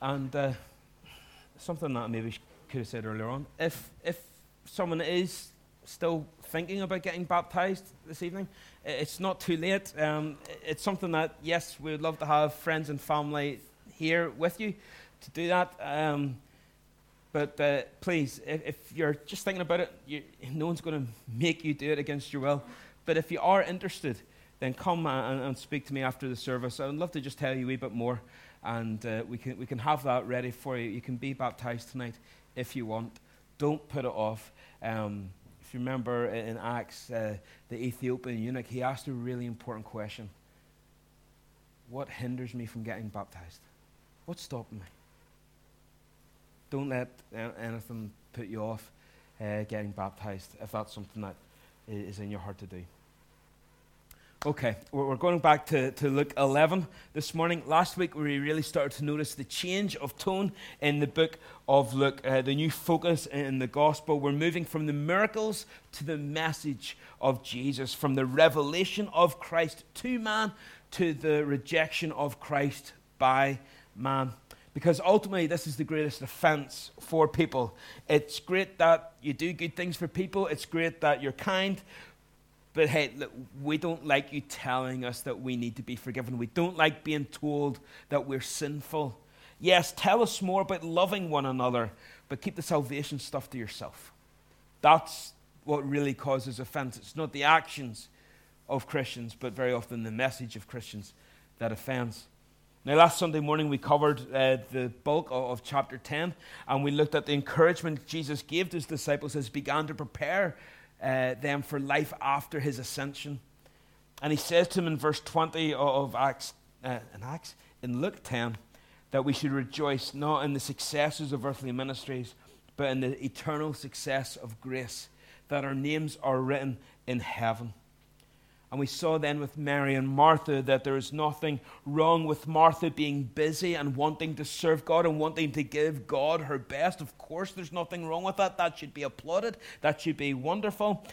And uh, something that I maybe could have said earlier on. If, if someone is still thinking about getting baptized this evening, it's not too late. Um, it's something that, yes, we would love to have friends and family here with you to do that. Um, but uh, please, if, if, you're just thinking about it, you, no one's going to make you do it against your will. But if you are interested, then come and, and, speak to me after the service. I would love to just tell you a wee bit more, and uh, we, can, we can have that ready for you. You can be baptized tonight if you want. Don't put it off. Um, if you remember in Acts, uh, the Ethiopian eunuch, he asked a really important question What hinders me from getting baptized? What's stopping me? Don't let anything put you off uh, getting baptized if that's something that is in your heart to do. Okay, we're going back to, to Luke 11 this morning. Last week, we really started to notice the change of tone in the book of Luke, uh, the new focus in the gospel. We're moving from the miracles to the message of Jesus, from the revelation of Christ to man to the rejection of Christ by man. Because ultimately, this is the greatest offense for people. It's great that you do good things for people, it's great that you're kind, but hey, look, we don't like you telling us that we need to be forgiven. We don't like being told that we're sinful. Yes, tell us more about loving one another, but keep the salvation stuff to yourself. That's what really causes offense. It's not the actions of Christians, but very often the message of Christians that offends. Now, last Sunday morning, we covered uh, the bulk of, of, chapter 10, and we looked at the encouragement Jesus gave to his disciples as he began to prepare uh, them for life after his ascension. And he says to him in verse 20 of Acts, uh, in Acts, in Luke 10, that we should rejoice not in the successes of earthly ministries, but in the eternal success of grace, that our names are written in heaven. And we saw then with Mary and Martha that there is nothing wrong with Martha being busy and wanting to serve God and wanting to give God her best. Of course, there's nothing wrong with that. That should be applauded, that should be wonderful.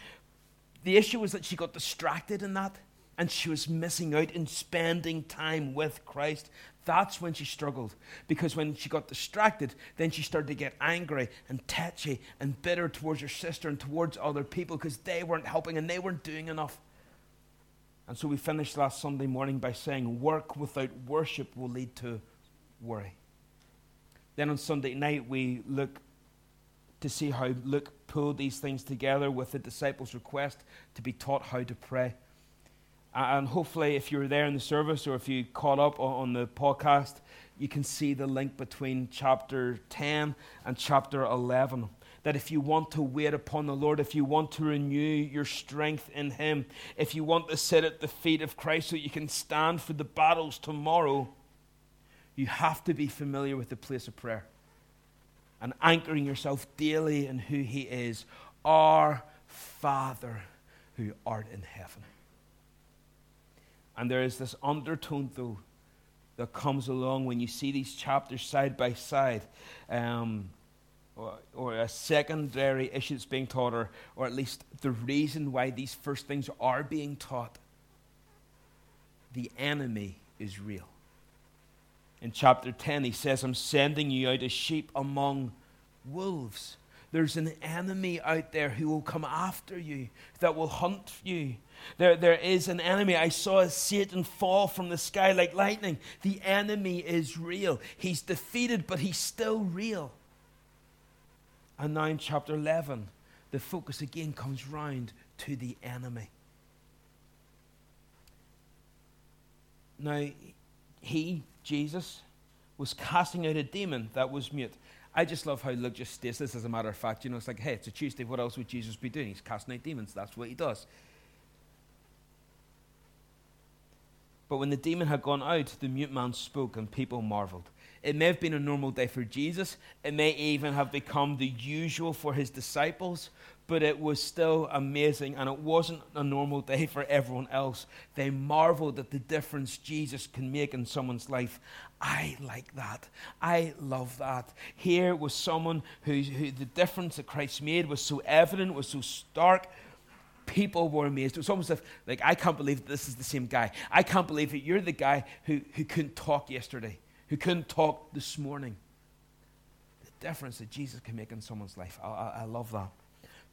The issue was that she got distracted in that and she was missing out in spending time with Christ. That's when she struggled. Because when she got distracted, then she started to get angry and tetchy and bitter towards her sister and towards other people because they weren't helping and they weren't doing enough. And so we finished last Sunday morning by saying work without worship will lead to worry. Then on Sunday night, we look to see how Luke pulled these things together with the disciples' request to be taught how to pray. And hopefully, if you were there in the service or if you caught up on the podcast, you can see the link between chapter 10 and chapter 11 that if you want to wait upon the Lord, if you want to renew your strength in Him, if you want to sit at the feet of Christ so you can stand for the battles tomorrow, you have to be familiar with the place of prayer and anchoring yourself daily in who He is, our Father who art in heaven. And there is this undertone, though, that comes along when you see these chapters side by side. Um, or, a secondary issue that's being taught, or, or at least the reason why these first things are being taught. The enemy is real. In chapter 10, he says, I'm sending you out as sheep among wolves. There's an enemy out there who will come after you, that will hunt you. There, there is an enemy. I saw Satan fall from the sky like lightning. The enemy is real. He's defeated, but he's still real. And now in chapter 11, the focus again comes round to the enemy. Now, he, Jesus, was casting out a demon that was mute. I just love how Luke just states this as a matter of fact. You know, it's like, hey, it's a Tuesday. What else would Jesus be doing? He's casting out demons. That's what he does. But when the demon had gone out, the mute man spoke, and people marveled. It may have been a normal day for Jesus. It may even have become the usual for his disciples, but it was still amazing and it wasn't a normal day for everyone else. They marveled at the difference Jesus can make in someone's life. I like that. I love that. Here was someone who, who the difference that Christ made was so evident, was so stark people were amazed. It was almost like, like I can't believe this is the same guy. I can't believe that you're the guy who, who couldn't talk yesterday who couldn't talk this morning. The difference that Jesus can make in someone's life. I, I, I love that.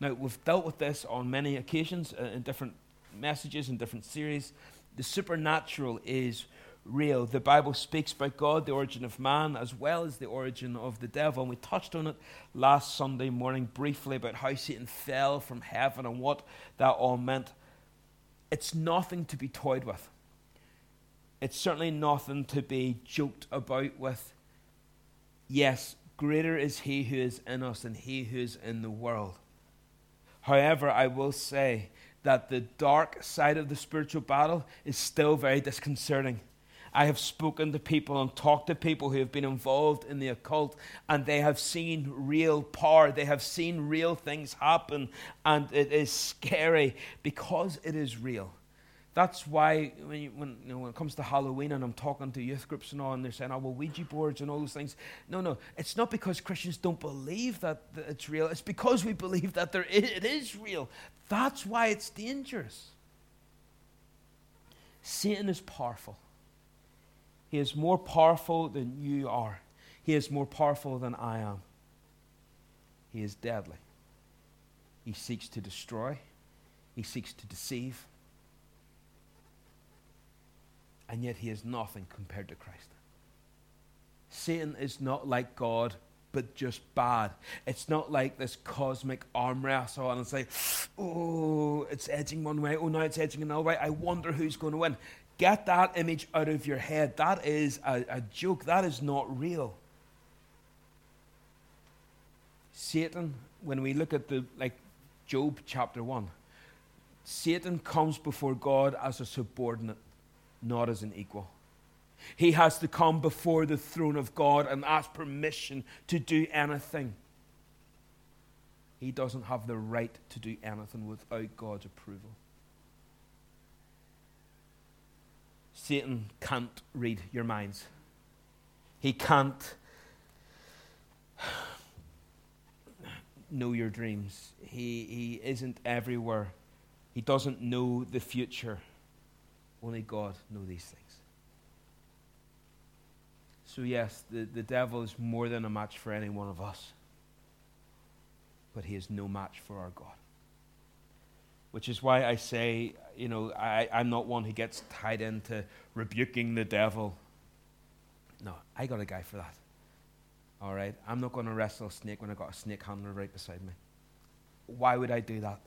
Now, we've dealt with this on many occasions uh, in different messages and different series. The supernatural is real. The Bible speaks about God, the origin of man, as well as the origin of the devil. And we touched on it last Sunday morning briefly about how Satan fell from heaven and what that all meant. It's nothing to be toyed with. It's certainly nothing to be joked about with. Yes, greater is he who is in us than he who is in the world. However, I will say that the dark side of the spiritual battle is still very disconcerting. I have spoken to people and talked to people who have been involved in the occult, and they have seen real power. They have seen real things happen, and it is scary because it is real. That's why when, you, when, you know, when it comes to Halloween and I'm talking to youth groups and all, and they're saying, oh, well, Ouija boards and all those things. No, no. It's not because Christians don't believe that, it's real. It's because we believe that it is real. That's why it's dangerous. Satan is powerful. He is more powerful than you are. He is more powerful than I am. He is deadly. He seeks to destroy, he seeks to deceive, and yet he is nothing compared to Christ. Satan is not like God, but just bad. It's not like this cosmic arm wrestle and it's like, oh, it's edging one way, oh, now it's edging another way. I wonder who's going to win. Get that image out of your head. That is a, a joke. That is not real. Satan, when we look at the like Job chapter 1, Satan comes before God as a subordinate, not as an equal. He has to come before the throne of God and ask permission to do anything. He doesn't have the right to do anything without God's approval. Satan can't read your minds. He can't know your dreams. He, he isn't everywhere. He doesn't know the future. Only God knows these things. So, yes, the, the devil is more than a match for any one of us. But he is no match for our God. Which is why I say, you know, I, I'm not one who gets tied into rebuking the devil. No, I got a guy for that. All right? I'm not going to wrestle a snake when I got a snake handler right beside me. Why would I do that?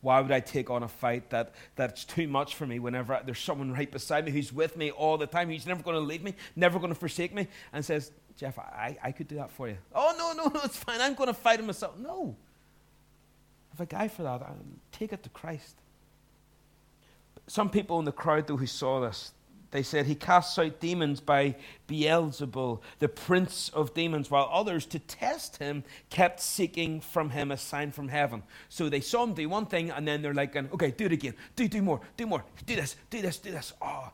Why would I take on a fight that, that's too much for me whenever I, there's someone right beside me who's with me all the time, who's never going to leave me, never going to forsake me, and says, Jeff, I, I could do that for you. Oh, no, no, no, it's fine. I'm going to fight him myself. No If a guy for that. Um, take it to Christ. Some people in the crowd, though, who saw this, they said he casts out demons by Beelzebul, the prince of demons, while others, to test him, kept seeking from him a sign from heaven. So they saw him do one thing, and then they're like, okay, do it again. Do, do more, do more. Do this, do this, do this. Oh,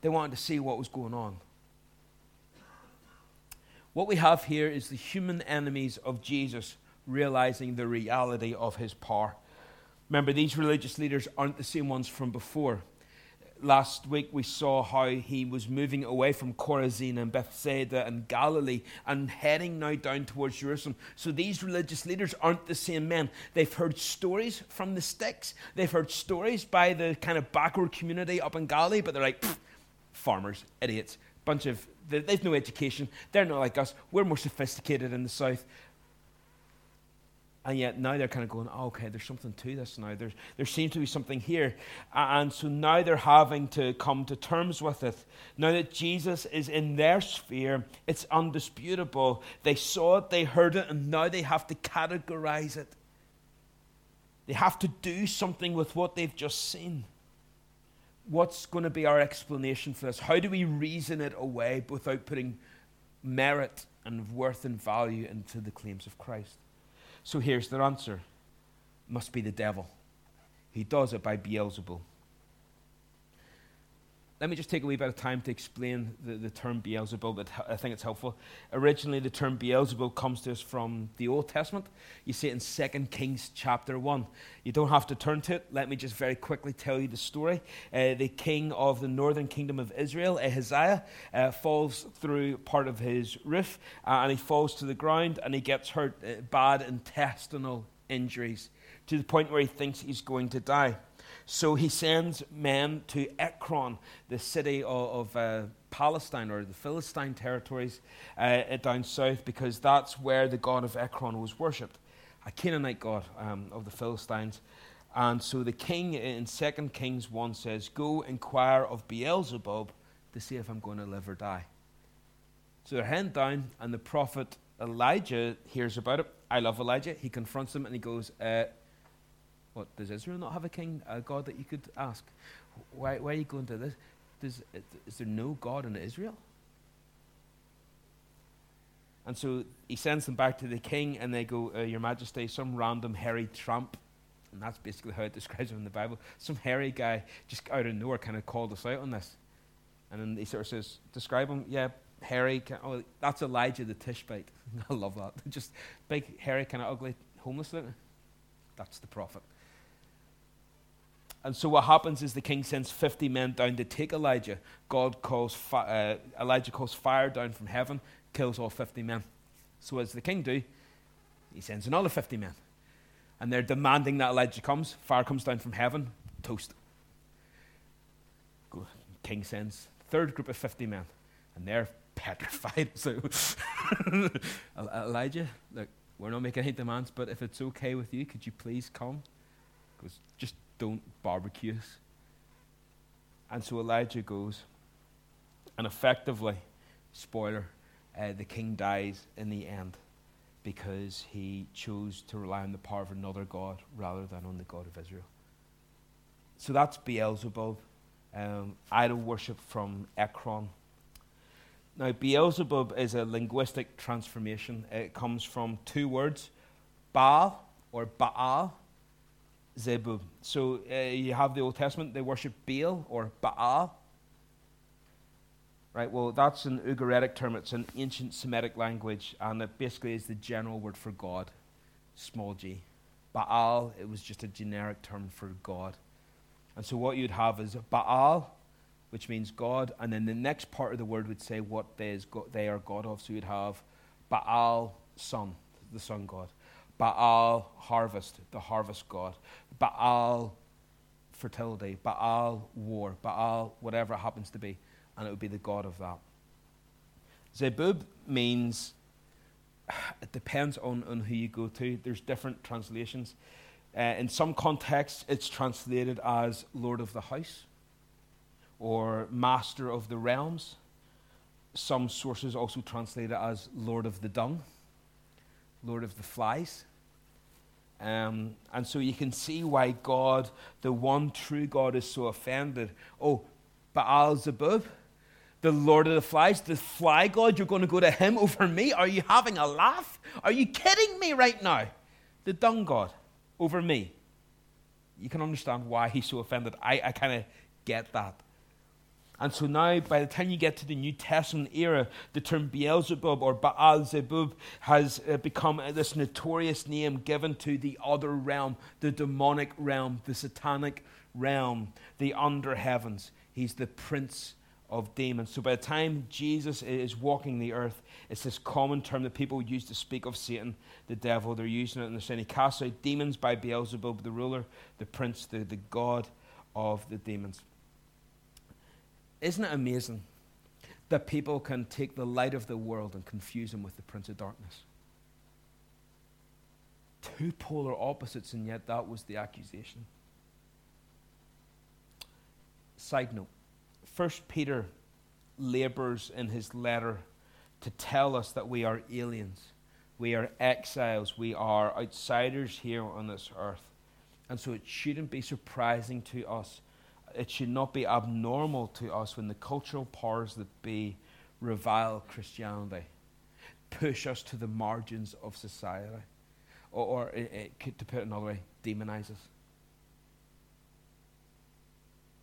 they wanted to see what was going on. What we have here is the human enemies of Jesus realizing the reality of his power. Remember, these religious leaders aren't the same ones from before. Last week we saw how he was moving away from Chorazin and Bethsaida and Galilee and heading now down towards Jerusalem. So these religious leaders aren't the same men. They've heard stories from the sticks, they've heard stories by the kind of backward community up in Galilee, but they're like, farmers, idiots, bunch of, they've no education, they're not like us, we're more sophisticated in the south. And yet now they're kind of going, oh, okay, there's something to this now. There seems to be something here. And so now they're having to come to terms with it. Now that Jesus is in their sphere, it's undisputable. They saw it, they heard it, and now they have to categorize it. They have to do something with what they've just seen. What's going to be our explanation for this? How do we reason it away without putting merit and worth and value into the claims of Christ? So here's their answer must be the devil. He does it by Beelzebul. Let me just take a wee bit of time to explain the, the term Beelzebub. But I think it's helpful. Originally, the term Beelzebub comes to us from the Old Testament. You see it in 2 Kings chapter 1. You don't have to turn to it. Let me just very quickly tell you the story. Uh, the king of the northern kingdom of Israel, Ahaziah, uh, falls through part of his roof uh, and he falls to the ground and he gets hurt, uh, bad intestinal injuries, to the point where he thinks he's going to die. So he sends men to Ekron, the city of, of uh, Palestine or the Philistine territories uh, down south, because that's where the god of Ekron was worshipped, a Canaanite god um, of the Philistines. And so the king in 2 Kings 1 says, Go inquire of Beelzebub to see if I'm going to live or die. So they're heading down, and the prophet Elijah hears about it. I love Elijah. He confronts him and he goes, uh, what, does Israel not have a king, a God that you could ask? Why, why are you going to this? Does, is there no God in Israel? And so he sends them back to the king, and they go, uh, Your Majesty, some random hairy tramp, and that's basically how it describes him in the Bible. Some hairy guy just out of nowhere kind of called us out on this. And then he sort of says, Describe him, yeah, hairy. Oh, that's Elijah the Tishbite. I love that. Just big, hairy, kind of ugly, homeless looking. That's the prophet. And so what happens is the king sends 50 men down to take Elijah. God calls, fi- uh, Elijah calls fire down from heaven, kills all 50 men. So as the king do, he sends another 50 men. And they're demanding that Elijah comes. Fire comes down from heaven, toast. King sends third group of 50 men. And they're petrified. So Elijah, look, we're not making any demands, but if it's okay with you, could you please come? Because just don't barbecue us. And so Elijah goes, and effectively, spoiler, uh, the king dies in the end because he chose to rely on the power of another God rather than on the God of Israel. So that's Beelzebub, um, idol worship from Ekron. Now, Beelzebub is a linguistic transformation. It comes from two words, Baal or Baal, Zebub. So uh, you have the Old Testament, they worship Baal or Baal. Right, well, that's an Ugaritic term. It's an ancient Semitic language, and it basically is the general word for God, small g. Baal, it was just a generic term for God. And so what you'd have is Baal, which means God, and then the next part of the word would say what they, go- they are God of. So you'd have Baal, sun, the sun God. Baal, harvest, the harvest God. Baal, fertility. Baal, war. Baal, whatever it happens to be. And it would be the God of that. Zebub means, it depends on, on who you go to. There's different translations. Uh, in some contexts, it's translated as Lord of the House or Master of the Realms. Some sources also translate it as Lord of the Dung. Lord of the Flies. Um, and so you can see why God, the one true God, is so offended. Oh, Baal Zebub, the Lord of the Flies, the fly God, you're going to go to him over me? Are you having a laugh? Are you kidding me right now? The dung God over me. You can understand why he's so offended. I, I kind of get that. And so now, by the time you get to the New Testament era, the term Beelzebub or Baal Zebub has uh, become this notorious name given to the other realm, the demonic realm, the satanic realm, the under heavens. He's the prince of demons. So by the time Jesus is walking the earth, it's this common term that people use to speak of Satan, the devil. They're using it and they're saying he casts out demons by Beelzebub, the ruler, the prince, the, the god of the demons. Isn't it amazing that people can take the light of the world and confuse him with the prince of darkness? Two polar opposites, and yet that was the accusation. Side note First Peter labors in his letter to tell us that we are aliens, we are exiles, we are outsiders here on this earth. And so it shouldn't be surprising to us it should not be abnormal to us when the cultural powers that be revile Christianity, push us to the margins of society, or, or it, it, to put it another way, demonize us.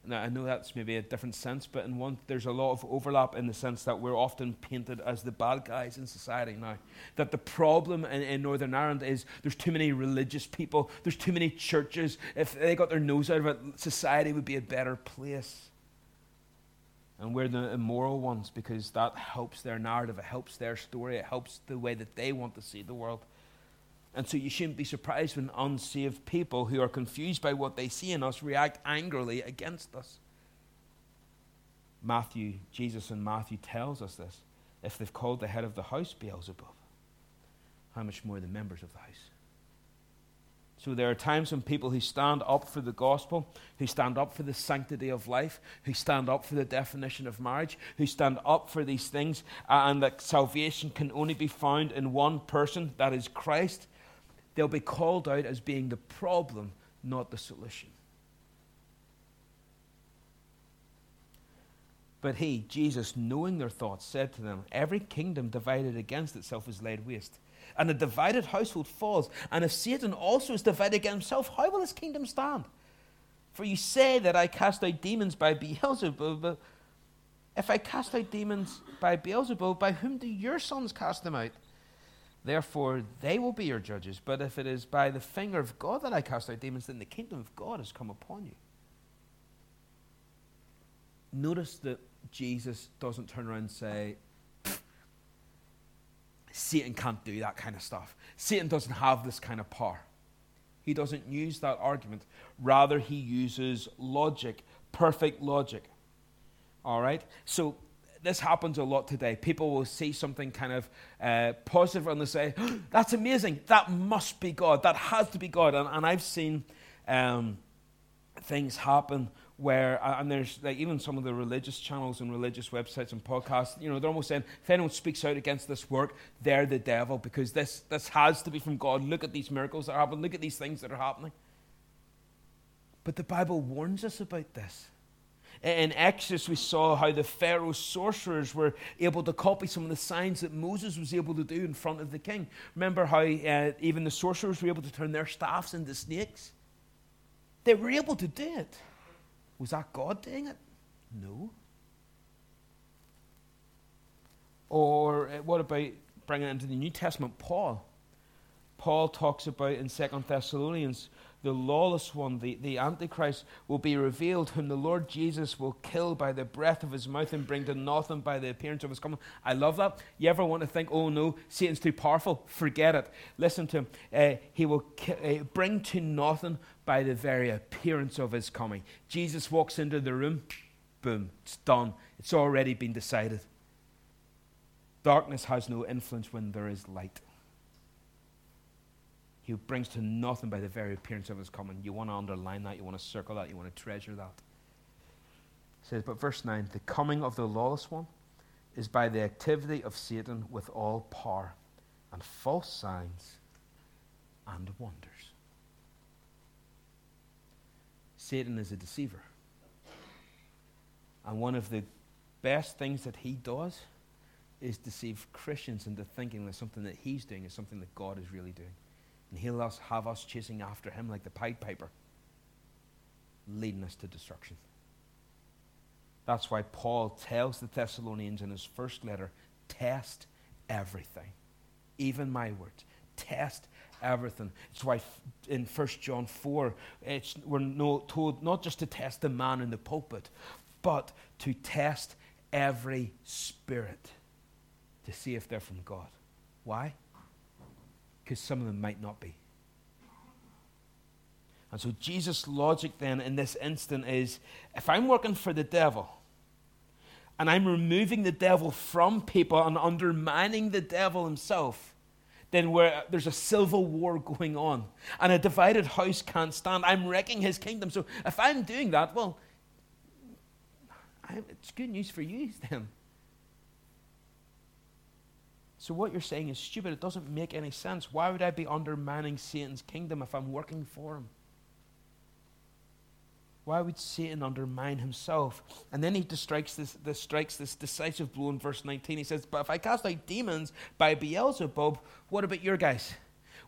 Now, I know that's maybe a different sense, but in one, there's a lot of overlap in the sense that we're often painted as the bad guys in society now. That the problem in, in Northern Ireland is there's too many religious people, there's too many churches. If they got their nose out of it, society would be a better place. And we're the immoral ones because that helps their narrative, it helps their story, it helps the way that they want to see the world. And so you shouldn't be surprised when unsaved people who are confused by what they see in us react angrily against us. Matthew, Jesus in Matthew tells us this. If they've called the head of the house Beelzebub, how much more the members of the house? So there are times when people who stand up for the gospel, who stand up for the sanctity of life, who stand up for the definition of marriage, who stand up for these things, and that salvation can only be found in one person, that is Christ, they'll be called out as being the problem, not the solution. But he, Jesus, knowing their thoughts, said to them, Every kingdom divided against itself is laid waste and a divided household falls. And if Satan also is divided against himself, how will his kingdom stand? For you say that I cast out demons by Beelzebub, but if I cast out demons by Beelzebub, by whom do your sons cast them out? Therefore, they will be your judges. But if it is by the finger of God that I cast out demons, then the kingdom of God has come upon you. Notice that Jesus doesn't turn around and say, Satan can't do that kind of stuff. Satan doesn't have this kind of power. He doesn't use that argument. Rather, he uses logic, perfect logic. All right? So, this happens a lot today. People will see something kind of uh, positive and they say, oh, That's amazing. That must be God. That has to be God. And, and I've seen um, things happen where, and there's like even some of the religious channels and religious websites and podcasts, you know, they're almost saying if anyone speaks out against this work, they're the devil because this, this has to be from God. Look at these miracles that happen, look at these things that are happening. But the Bible warns us about this. In Exodus, we saw how the Pharaoh's sorcerers were able to copy some of the signs that Moses was able to do in front of the king. Remember how uh, even the sorcerers were able to turn their staffs into snakes? They were able to do it. Was that God doing it? No. Or uh, what about bringing it into the New Testament? Paul. Paul talks about in Second Thessalonians the lawless one, the, the Antichrist, will be revealed, whom the Lord Jesus will kill by the breath of his mouth and bring to nothing by the appearance of his coming. I love that. You ever want to think, oh no, Satan's too powerful? Forget it. Listen to him. Uh, he will ki- uh, bring to nothing by the very appearance of his coming. Jesus walks into the room, boom, it's done. It's already been decided. Darkness has no influence when there is light. He brings to nothing by the very appearance of his coming. You want to underline that, you want to circle that, you want to treasure that. It says, but verse 9 the coming of the lawless one is by the activity of Satan with all power and false signs and wonders. Satan is a deceiver. And one of the best things that he does is deceive Christians into thinking that something that he's doing is something that God is really doing. And he'll us, have us chasing after him like the Pied Piper, leading us to destruction. That's why Paul tells the Thessalonians in his first letter test everything, even my words. Test everything. It's why in 1 John 4, it's, we're no, told not just to test the man in the pulpit, but to test every spirit to see if they're from God. Why? Because some of them might not be. And so Jesus' logic then in this instant is if I'm working for the devil and I'm removing the devil from people and undermining the devil himself, then where there's a civil war going on and a divided house can't stand. I'm wrecking his kingdom. So if I'm doing that, well, it's good news for you then. So what you're saying is stupid. It doesn't make any sense. Why would I be undermining Satan's kingdom if I'm working for him? Why would Satan undermine himself? And then he strikes this, this, strikes this decisive blow in verse 19. He says, But if I cast out demons by Beelzebub, what about your guys?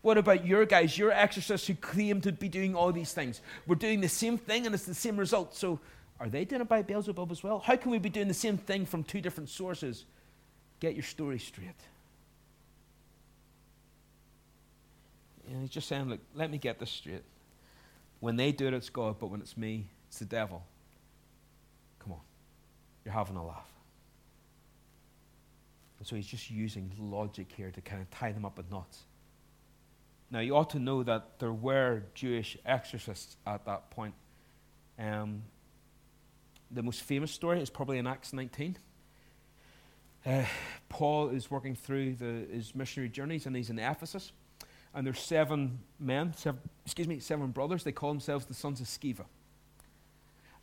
What about your guys, your exorcists who claim to be doing all these things? We're doing the same thing and it's the same result. So Are they doing it by Beelzebub as well? How can we be doing the same thing from two different sources? Get your story straight. And he's just saying, look, let me get this straight. When they do it, it's God, but when it's me, it's the devil. Come on. You're having a laugh. And so he's just using logic here to kind of tie them up in knots. Now, you ought to know that there were Jewish exorcists at that point. Um, the most famous story is probably in Acts 19. Uh, Paul is working through the, his missionary journeys and he's in Ephesus and there's seven men, seven, excuse me, seven brothers. They call themselves the sons of Sceva.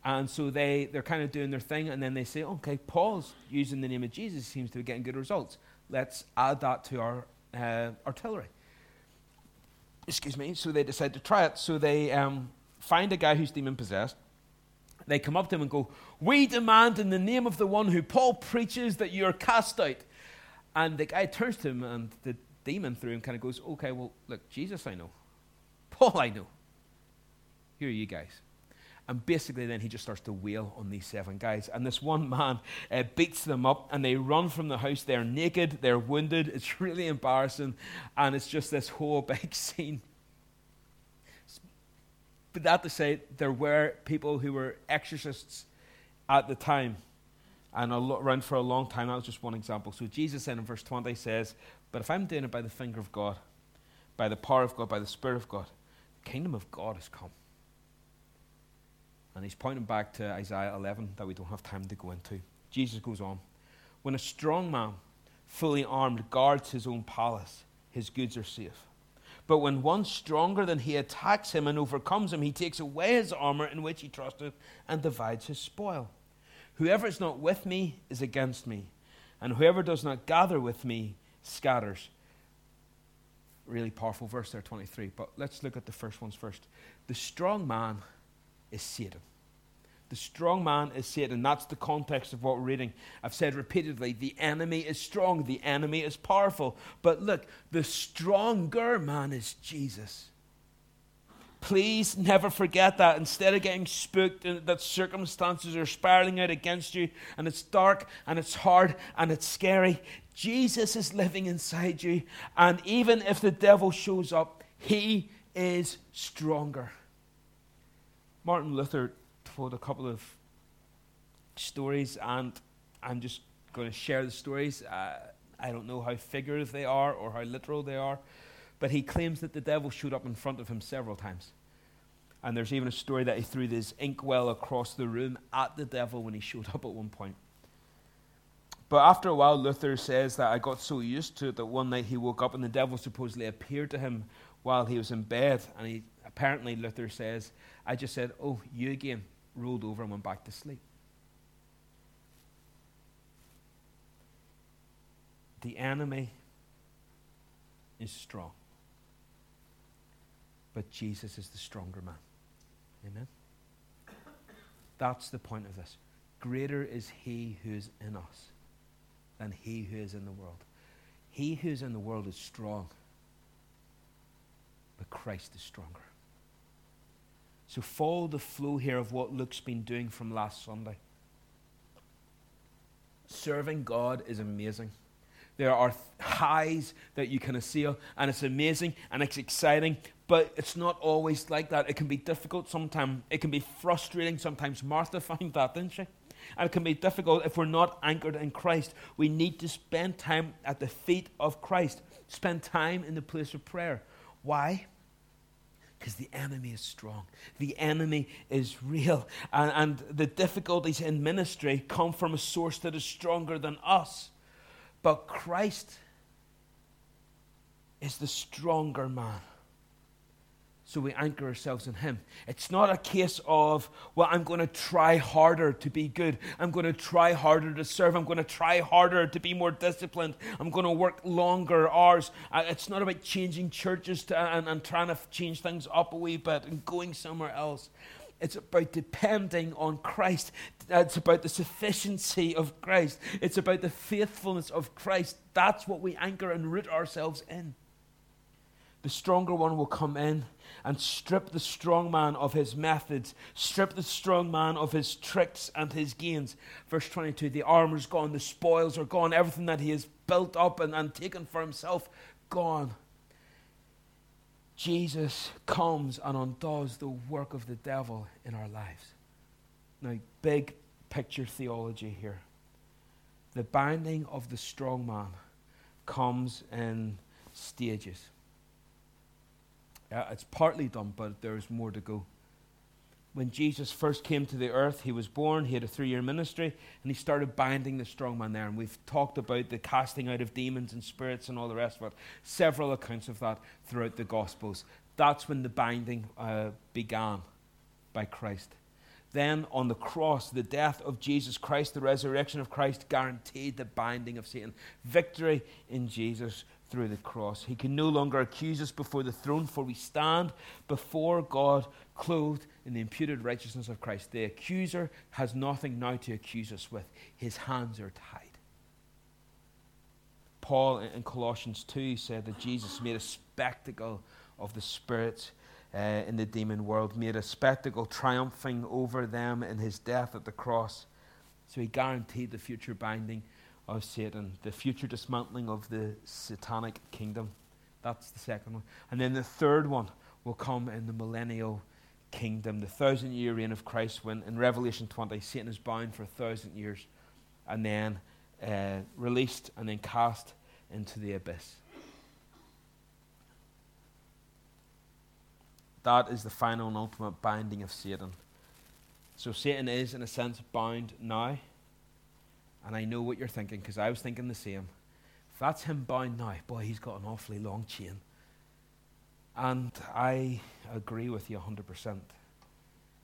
And so they, they're kind of doing their thing, and then they say, okay, Paul's using the name of Jesus, seems to be getting good results. Let's add that to our uh, artillery. Excuse me. So they decide to try it. So they um, find a guy who's demon possessed. They come up to him and go, We demand in the name of the one who Paul preaches that you are cast out. And the guy turns to him, and the demon through him kind of goes, okay, well, look, Jesus I know. Paul I know. Here are you guys. And basically, then he just starts to wail on these seven guys. And this one man uh, beats them up, and they run from the house. They're naked, they're wounded. It's really embarrassing. And it's just this whole big scene. But that to say, there were people who were exorcists at the time and around for a long time. That was just one example. So Jesus then in verse 20 says, but if I'm doing it by the finger of God, by the power of God, by the Spirit of God, the kingdom of God has come. And he's pointing back to Isaiah 11 that we don't have time to go into. Jesus goes on. When a strong man, fully armed, guards his own palace, his goods are safe. But when one stronger than he attacks him and overcomes him, he takes away his armor in which he trusted and divides his spoil. Whoever is not with me is against me, and whoever does not gather with me scatters. Really powerful verse there, 23. But let's look at the first ones first. The strong man is Satan. The strong man is Satan. That's the context of what we're reading. I've said repeatedly the enemy is strong, the enemy is powerful. But look, the stronger man is Jesus. Please never forget that. Instead of getting spooked that circumstances are spiraling out against you and it's dark and it's hard and it's scary, Jesus is living inside you. And even if the devil shows up, he is stronger. Martin Luther told a couple of stories, and I'm just going to share the stories. Uh, I don't know how figurative they are or how literal they are, but he claims that the devil showed up in front of him several times. And there's even a story that he threw this inkwell across the room at the devil when he showed up at one point. But after a while, Luther says that I got so used to it that one night he woke up and the devil supposedly appeared to him while he was in bed. And he apparently, Luther says, I just said, Oh, you again, rolled over and went back to sleep. The enemy is strong, but Jesus is the stronger man. Amen? That's the point of this. Greater is he who is in us than he who is in the world. He who is in the world is strong, but Christ is stronger. So follow the flow here of what Luke's been doing from last Sunday. Serving God is amazing. There are highs that you can assail, and it's amazing and it's exciting, but it's not always like that. It can be difficult sometimes. It can be frustrating sometimes. Martha found that, didn't she? And it can be difficult if we're not anchored in Christ. We need to spend time at the feet of Christ, spend time in the place of prayer. Why? Because the enemy is strong. The enemy is real. And, and, the difficulties in ministry come from a source that is stronger than us. But Christ is the stronger man so we anchor ourselves in Him. It's not a case of, well, I'm going to try harder to be good. I'm going to try harder to serve. I'm going to try harder to be more disciplined. I'm going to work longer hours. Uh, it's not about changing churches to, and, and trying to change things up a wee bit and going somewhere else. It's about depending on Christ. It's about the sufficiency of Christ. It's about the faithfulness of Christ. That's what we anchor and root ourselves in. The stronger one will come in and strip the strong man of his methods, strip the strong man of his tricks and his gains. Verse 22 the armor's gone, the spoils are gone, everything that he has built up and, and taken for himself, gone. Jesus comes and undoes the work of the devil in our lives. Now, big picture theology here. The binding of the strong man comes in stages. Uh, it's partly done, but there's more to go. When Jesus first came to the earth, he was born, he had a three year ministry, and he started binding the strong man there. And we've talked about the casting out of demons and spirits and all the rest of it. Several accounts of that throughout the Gospels. That's when the binding uh, began by Christ. Then on the cross, the death of Jesus Christ, the resurrection of Christ, guaranteed the binding of Satan. Victory in Jesus through the cross. He can no longer accuse us before the throne, for we stand before God clothed in the imputed righteousness of Christ. The accuser has nothing now to accuse us with, his hands are tied. Paul in Colossians 2 said that Jesus made a spectacle of the spirits uh, in the demon world, made a spectacle triumphing over them in his death at the cross. So he guaranteed the future binding of Satan, the future dismantling of the satanic kingdom. That's the second one. And then the third one will come in the millennial kingdom, the thousand year reign of Christ, when in Revelation 20, Satan is bound for a thousand years and then uh, released and then cast into the abyss. That is the final and ultimate binding of Satan. So Satan is, in a sense, bound now. And I know what you're thinking because I was thinking the same. If that's him bound now, boy, he's got an awfully long chain. And I agree with you 100%.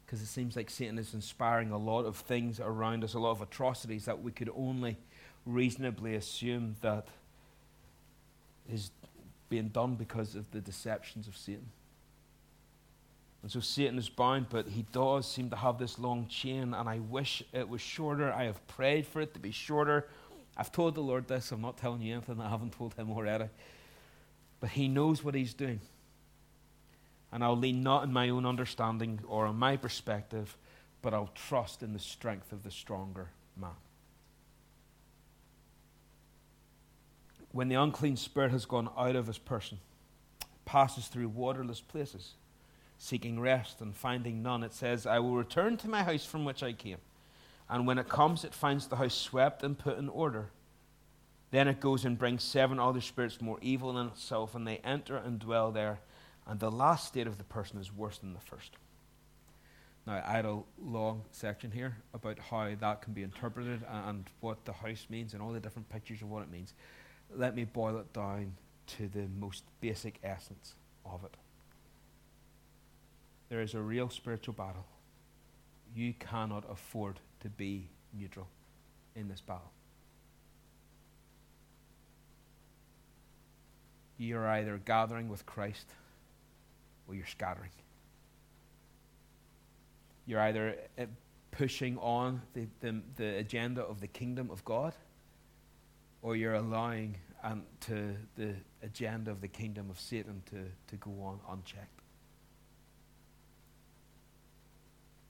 Because it seems like Satan is inspiring a lot of things around us, a lot of atrocities that we could only reasonably assume that is being done because of the deceptions of Satan. And so Satan is bound, but he does seem to have this long chain, and I wish it was shorter. I have prayed for it to be shorter. I've told the Lord this. I'm not telling you anything I haven't told him already. But he knows what he's doing. And I'll lean not in my own understanding or on my perspective, but I'll trust in the strength of the stronger man. When the unclean spirit has gone out of his person, passes through waterless places seeking rest and finding none, it says, I will return to my house from which I came. And when it comes, it finds the house swept and put in order. Then it goes and brings seven other spirits more evil than itself, and they enter and dwell there. And the last state of the person is worse than the first. Now, I had a long section here about how that can be interpreted and what the house means and all the different pictures of what it means. Let me boil it down to the most basic essence of it there is a real spiritual battle. You cannot afford to be neutral in this battle. You are either gathering with Christ or you're scattering. You're either uh, pushing on the, the, the agenda of the kingdom of God or you're allowing um, to the agenda of the kingdom of Satan to, to go on unchecked.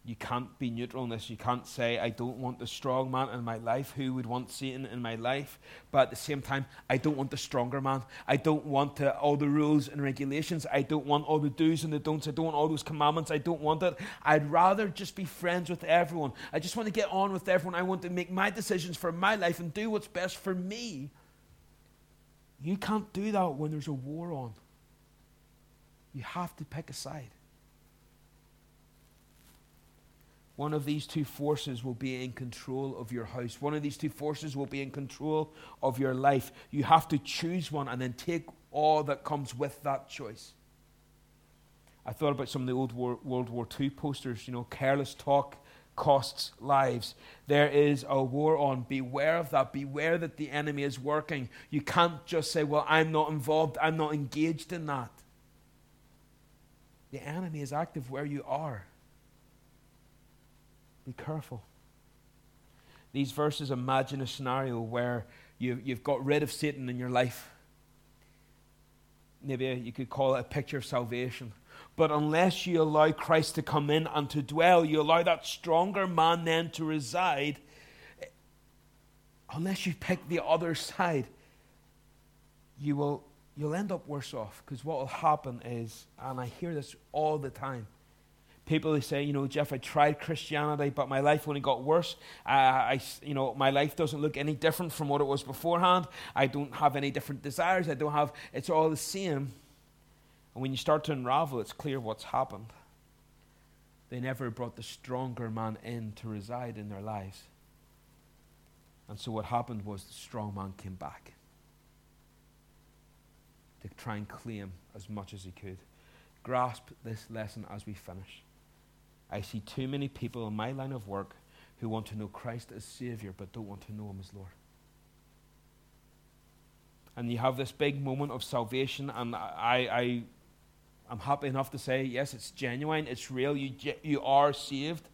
You can't be neutral in this. You can't say, I don't want the strong man in my life. Who would want Satan in my life? But at the same time, I don't want the stronger man. I don't want uh, all the rules and regulations. I don't want all the do's and the don'ts. I don't want all those commandments. I don't want it. I'd rather just be friends with everyone. I just want to get on with everyone. I want to make my decisions for my life and do what's best for me. You can't do that when there's a war on. You have to pick a side. One of these two forces will be in control of your house. One of these two forces will be in control of your life. You have to choose one and then take all that comes with that choice. I thought about some of the old war, World War II posters, you know, careless talk costs lives. There is a war on. Beware of that. Beware that the enemy is working. You can't just say, Well, I'm not involved, I'm not engaged in that. The enemy is active where you are. Be careful. These verses imagine a scenario where you, you've got rid of Satan in your life. maybe you could call it a picture of salvation. But unless you allow Christ to come in and to dwell, you allow that stronger man then to reside, unless you pick the other side, you will you'll end up worse off. Because what will happen is, and I hear this all the time, people who say, you know, Jeff, I tried Christianity, but my life only got worse. Uh, I, you know, my life doesn't look any different from what it was beforehand. I don't have any different desires. I don't have. It's all the same. And when you start to unravel, it's clear what's happened. They never brought the stronger man in to reside in their lives. And so what happened was the strong man came back to try and claim as much as he could. Grasp this lesson as we finish. I see too many people in my line of work who want to know Christ as Savior but don't want to know Him as Lord. And you have this big moment of salvation, and I, I, I'm happy enough to say, yes, it's genuine, it's real, you, you are saved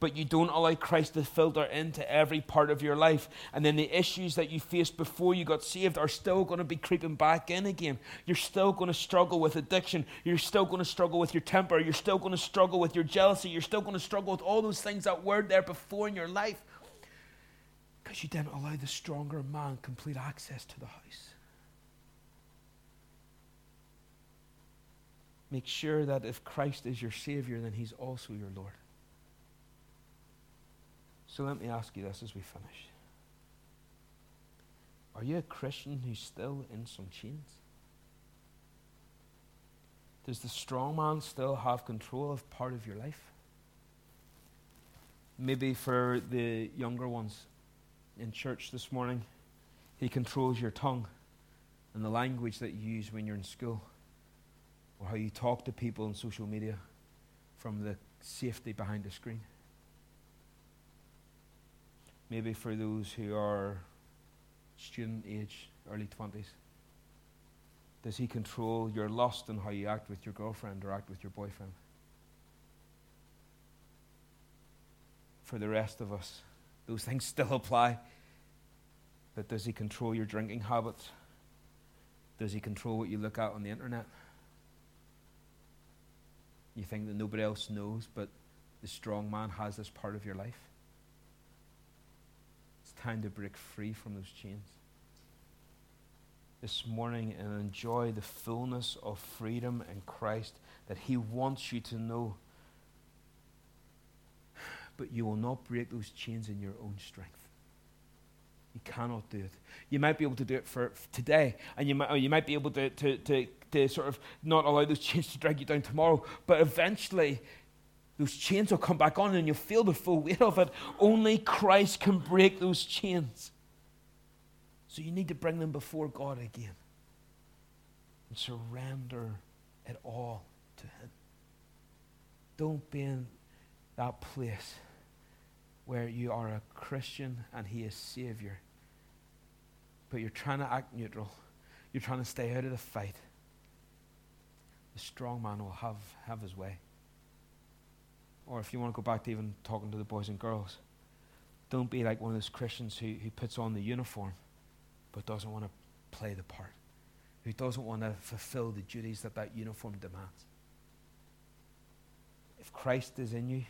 but you don't allow Christ to filter into every part of your life. And then the issues that you faced before you got saved are still going to be creeping back in again. You're still going to struggle with addiction. You're still going to struggle with your temper. You're still going to struggle with your jealousy. You're still going to struggle with all those things that were there before in your life because you didn't allow the stronger man complete access to the house. Make sure that if Christ is your Savior, then He's also your Lord. So let me ask you this as we finish. Are you a Christian who's still in some chains? Does the strong man still have control of part of your life? Maybe for the younger ones in church this morning, he controls your tongue and the language that you use when you're in school, or how you talk to people on social media from the safety behind a screen. Maybe for those who are student age, early 20s. Does he control your lust and how you act with your girlfriend or act with your boyfriend? For the rest of us, those things still apply. But does he control your drinking habits? Does he control what you look at on the internet? You think that nobody else knows, but the strong man has this part of your life? Time to break free from those chains. This morning and enjoy the fullness of freedom in Christ that He wants you to know. But you will not break those chains in your own strength. You cannot do it. You might be able to do it for today, and you might, you might be able to, to, to, to sort of not allow those chains to drag you down tomorrow. But eventually, those chains will come back on and you'll feel the full weight of it. Only Christ can break those chains. So you need to bring them before God again and surrender it all to Him. Don't be in that place where you are a Christian and He is Savior, but you're trying to act neutral. You're trying to stay out of the fight. The strong man will have, have his way. Or if you want to go back to even talking to the boys and girls, don't be like one of those Christians who, who puts on the uniform but doesn't want to play the part, who doesn't want to fulfill the duties that that uniform demands. If Christ is in you,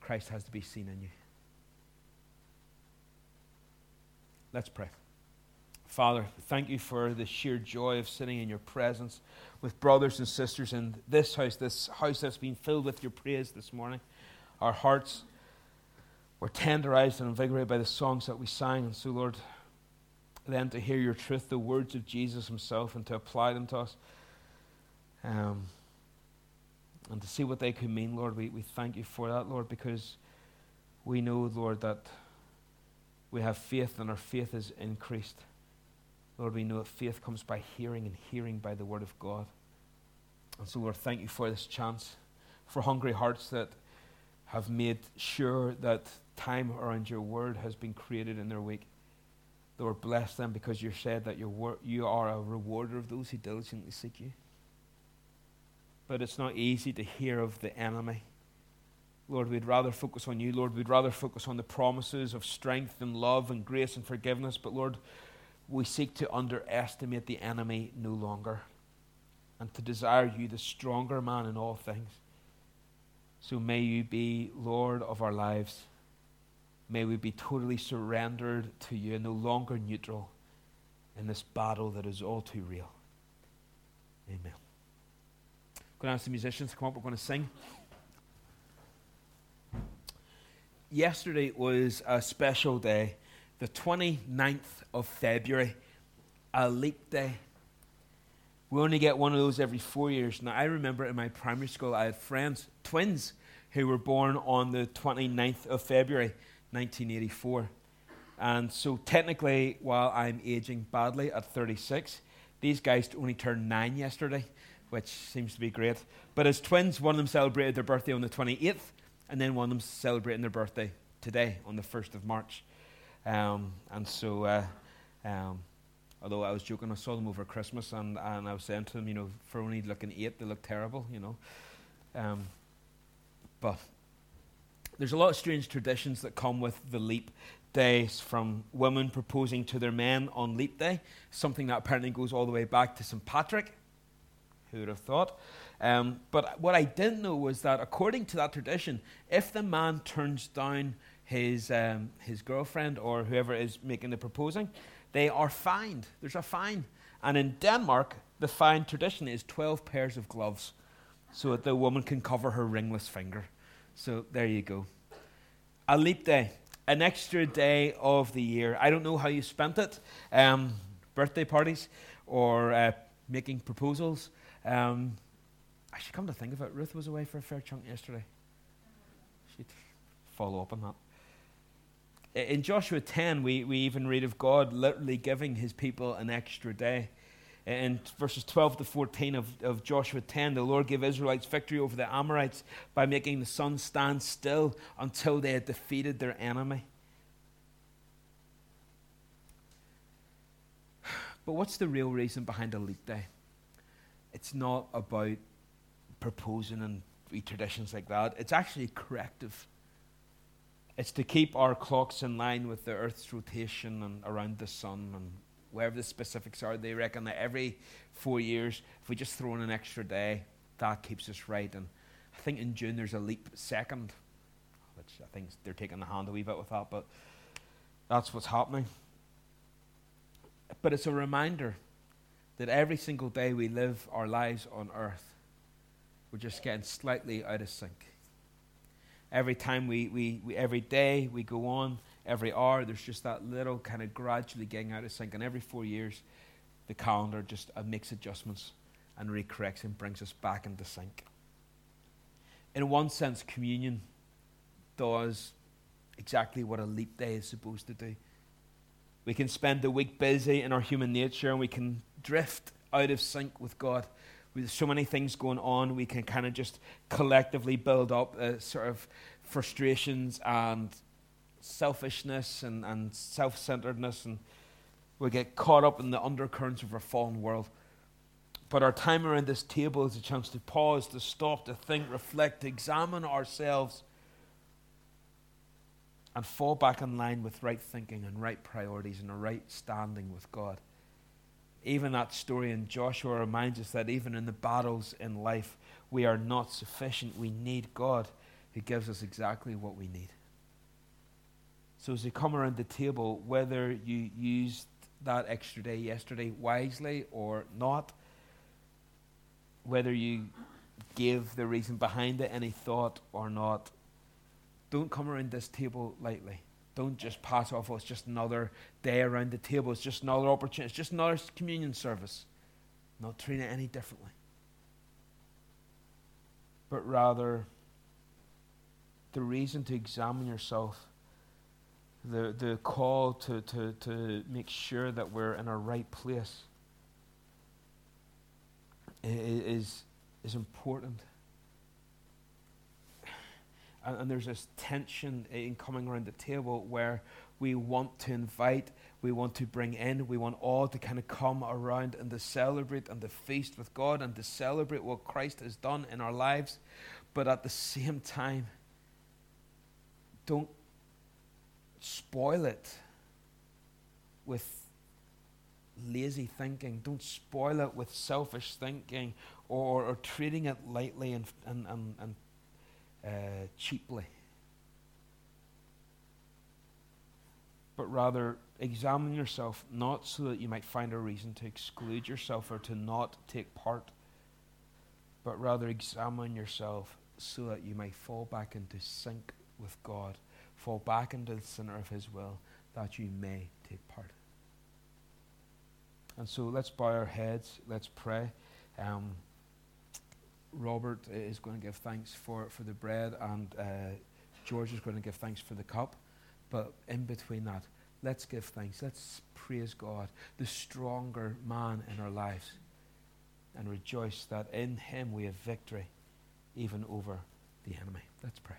Christ has to be seen in you. Let's pray. Father, thank you for the sheer joy of sitting in your presence with brothers and sisters in this house, this house that's been filled with your praise this morning. Our hearts were tenderized and invigorated by the songs that we sang. And so, Lord, then to hear your truth, the words of Jesus himself, and to apply them to us. Um, and to see what they could mean, Lord, we, we thank you for that, Lord, because we know, Lord, that we have faith and our faith is increased. Lord, we know that faith comes by hearing and hearing by the word of God. And so, Lord, thank you for this chance, for hungry hearts that have made sure that time around your word has been created in their week. Lord, bless them because you said that wor- you are a rewarder of those who diligently seek you. But it's not easy to hear of the enemy. Lord, we'd rather focus on you. Lord, we'd rather focus on the promises of strength and love and grace and forgiveness. But Lord, we seek to underestimate the enemy no longer and to desire you, the stronger man in all things. So may you be Lord of our lives. May we be totally surrendered to you no longer neutral in this battle that is all too real. Amen. I'm going to ask the musicians to come up. We're going to sing. Yesterday was a special day, the 29th of February, a leap day. We only get one of those every four years. Now, I remember in my primary school, I had friends, twins, who were born on the 29th of February, 1984. And so, technically, while I'm aging badly at 36, these guys only turned nine yesterday, which seems to be great. But as twins, one of them celebrated their birthday on the 28th, and then one of them celebrating their birthday today on the 1st of March. Um, and so, uh, um, although I was joking, I saw them over Christmas, and, and I was saying to them, you know, for only looking eight, they look terrible, you know. Um, but there's a lot of strange traditions that come with the leap days from women proposing to their men on leap day, something that apparently goes all the way back to St. Patrick. Who would have thought? Um, but what I didn't know was that according to that tradition, if the man turns down his, um, his girlfriend or whoever is making the proposing, they are fined. There's a fine. And in Denmark, the fine tradition is 12 pairs of gloves so that the woman can cover her ringless finger. So there you go. A leap day, an extra day of the year. I don't know how you spent it um, birthday parties or uh, making proposals. Um, I should come to think of it. Ruth was away for a fair chunk yesterday. She'd follow up on that in Joshua 10, we, we even read of God literally giving his people an extra day. In verses 12 to 14 of, of Joshua 10, the Lord gave Israelites victory over the Amorites by making the sun stand still until they had defeated their enemy. But what's the real reason behind a leap day? It's not about proposing and traditions like that. It's actually corrective. It's to keep our clocks in line with the Earth's rotation and around the sun and wherever the specifics are. They reckon that every four years, if we just throw in an extra day, that keeps us right. And I think in June there's a leap second, which I think they're taking the hand a wee bit with that, but that's what's happening. But it's a reminder that every single day we live our lives on earth, we're just getting slightly out of sync. Every time we, we, we, every day we go on, every hour, there's just that little kind of gradually getting out of sync. And every four years, the calendar just makes adjustments and recorrects and brings us back into sync. In one sense, communion does exactly what a leap day is supposed to do. We can spend the week busy in our human nature and we can drift out of sync with God with so many things going on, we can kind of just collectively build up uh, sort of frustrations and selfishness and, and self centeredness, and we get caught up in the undercurrents of our fallen world. But our time around this table is a chance to pause, to stop, to think, reflect, to examine ourselves, and fall back in line with right thinking and right priorities and a right standing with God even that story in Joshua reminds us that even in the battles in life, we are not sufficient. We need God who gives us exactly what we need. So, as we come around the table, whether you used that extra day yesterday wisely or not, whether you give the reason behind it any thought or not, don't come around this table lightly. Don't just pass off, oh, it's just another day around the table. It's just another opportunity. It's just another communion service. Not treat it any differently. But rather, the reason to examine yourself, the, the call to, to, to make sure that we're in our right place is, is important and, and there's this tension in coming around the table where we want to invite, we want to bring in, we want all to kind of come around and to celebrate and to feast with God and to celebrate what Christ has done in our lives. But at the same time, don't spoil it with lazy thinking. Don't spoil it with selfish thinking or, or treating it lightly and, and, and, and uh, cheaply. But rather, examine yourself not so that you might find a reason to exclude yourself or to not take part, but rather examine yourself so that you might fall back into sync with God, fall back into the center of His will, that you may take part. And so let's bow our heads, let's pray. Um, Robert is going to give thanks for, for the bread, and uh, George is going to give thanks for the cup. But in between that, let's give thanks. Let's praise God, the stronger man in our lives, and rejoice that in him we have victory even over the enemy. Let's pray.